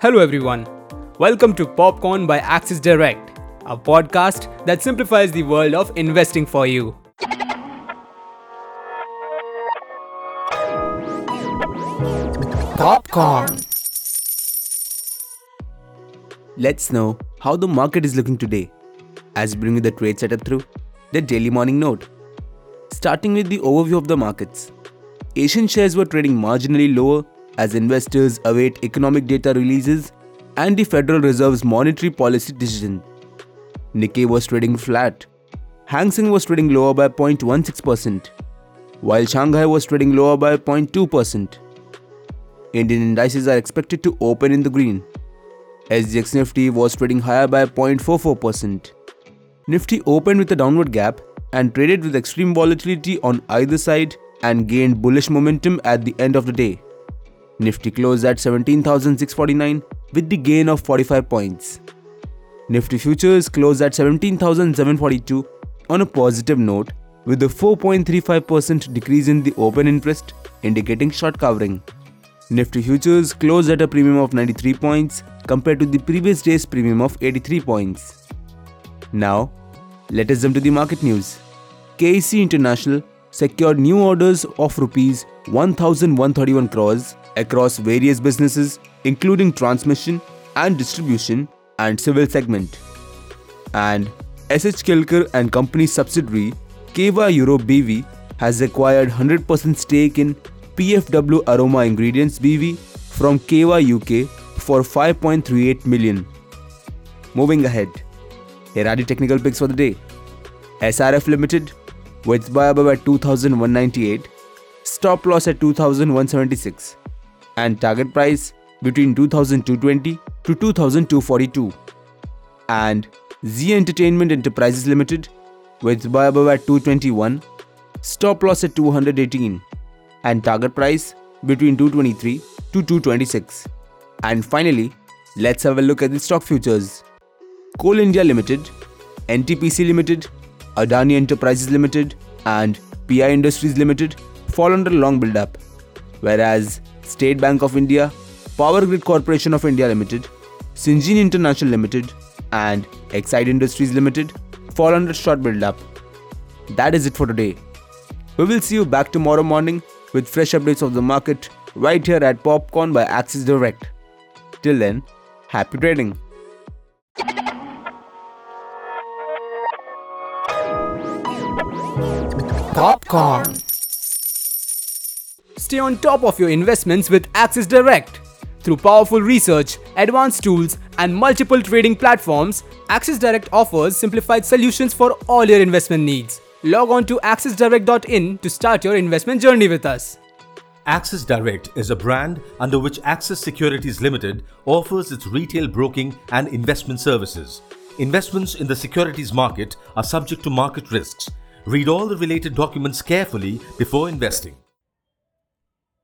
Hello, everyone. Welcome to Popcorn by Axis Direct, a podcast that simplifies the world of investing for you. Popcorn. Let's know how the market is looking today as we bring you the trade setup through the daily morning note. Starting with the overview of the markets. Asian shares were trading marginally lower as investors await economic data releases and the Federal Reserve's monetary policy decision. Nikkei was trading flat. Hang Seng was trading lower by 0.16%, while Shanghai was trading lower by 0.2%. Indian indices are expected to open in the green. SGX Nifty was trading higher by 0.44%. Nifty opened with a downward gap and traded with extreme volatility on either side and gained bullish momentum at the end of the day. Nifty closed at 17,649 with the gain of 45 points. Nifty futures closed at 17,742 on a positive note with a 4.35% decrease in the open interest indicating short covering. Nifty futures closed at a premium of 93 points compared to the previous day's premium of 83 points. Now, let us jump to the market news. KEC International secured new orders of rupees 1131 crores across various businesses including transmission and distribution and civil segment. And SH Kelkar and company subsidiary Keva Europe BV has acquired 100% stake in PFW Aroma Ingredients BV from Keva UK for 5.38 million. Moving ahead, here are the technical picks for the day. SRF Limited with buy above at 2198, stop loss at 2176, and target price between 2220 to 2242. And Zee Entertainment Enterprises Limited with buy above at 221, stop loss at 218 and target price between 223 to 226. And finally, let's have a look at the stock futures. Coal India Limited, NTPC Limited, Adani Enterprises Limited, and PI Industries Limited fall under long build-up, whereas State Bank of India, Power Grid Corporation of India Limited, Syngene International Limited, and Exide Industries Limited fall under short build-up. That is it for today. We will see you back tomorrow morning with fresh updates of the market right here at Popcorn by Axis Direct. Till then, happy trading. Popcorn. Stay on top of your investments with Axis Direct. Through powerful research, advanced tools, and multiple trading platforms, Axis Direct offers simplified solutions for all your investment needs. Log on to axisdirect.in to start your investment journey with us. Axis Direct is a brand under which Axis Securities Limited offers its retail broking and investment services. Investments in the securities market are subject to market risks. Read all the related documents carefully before investing.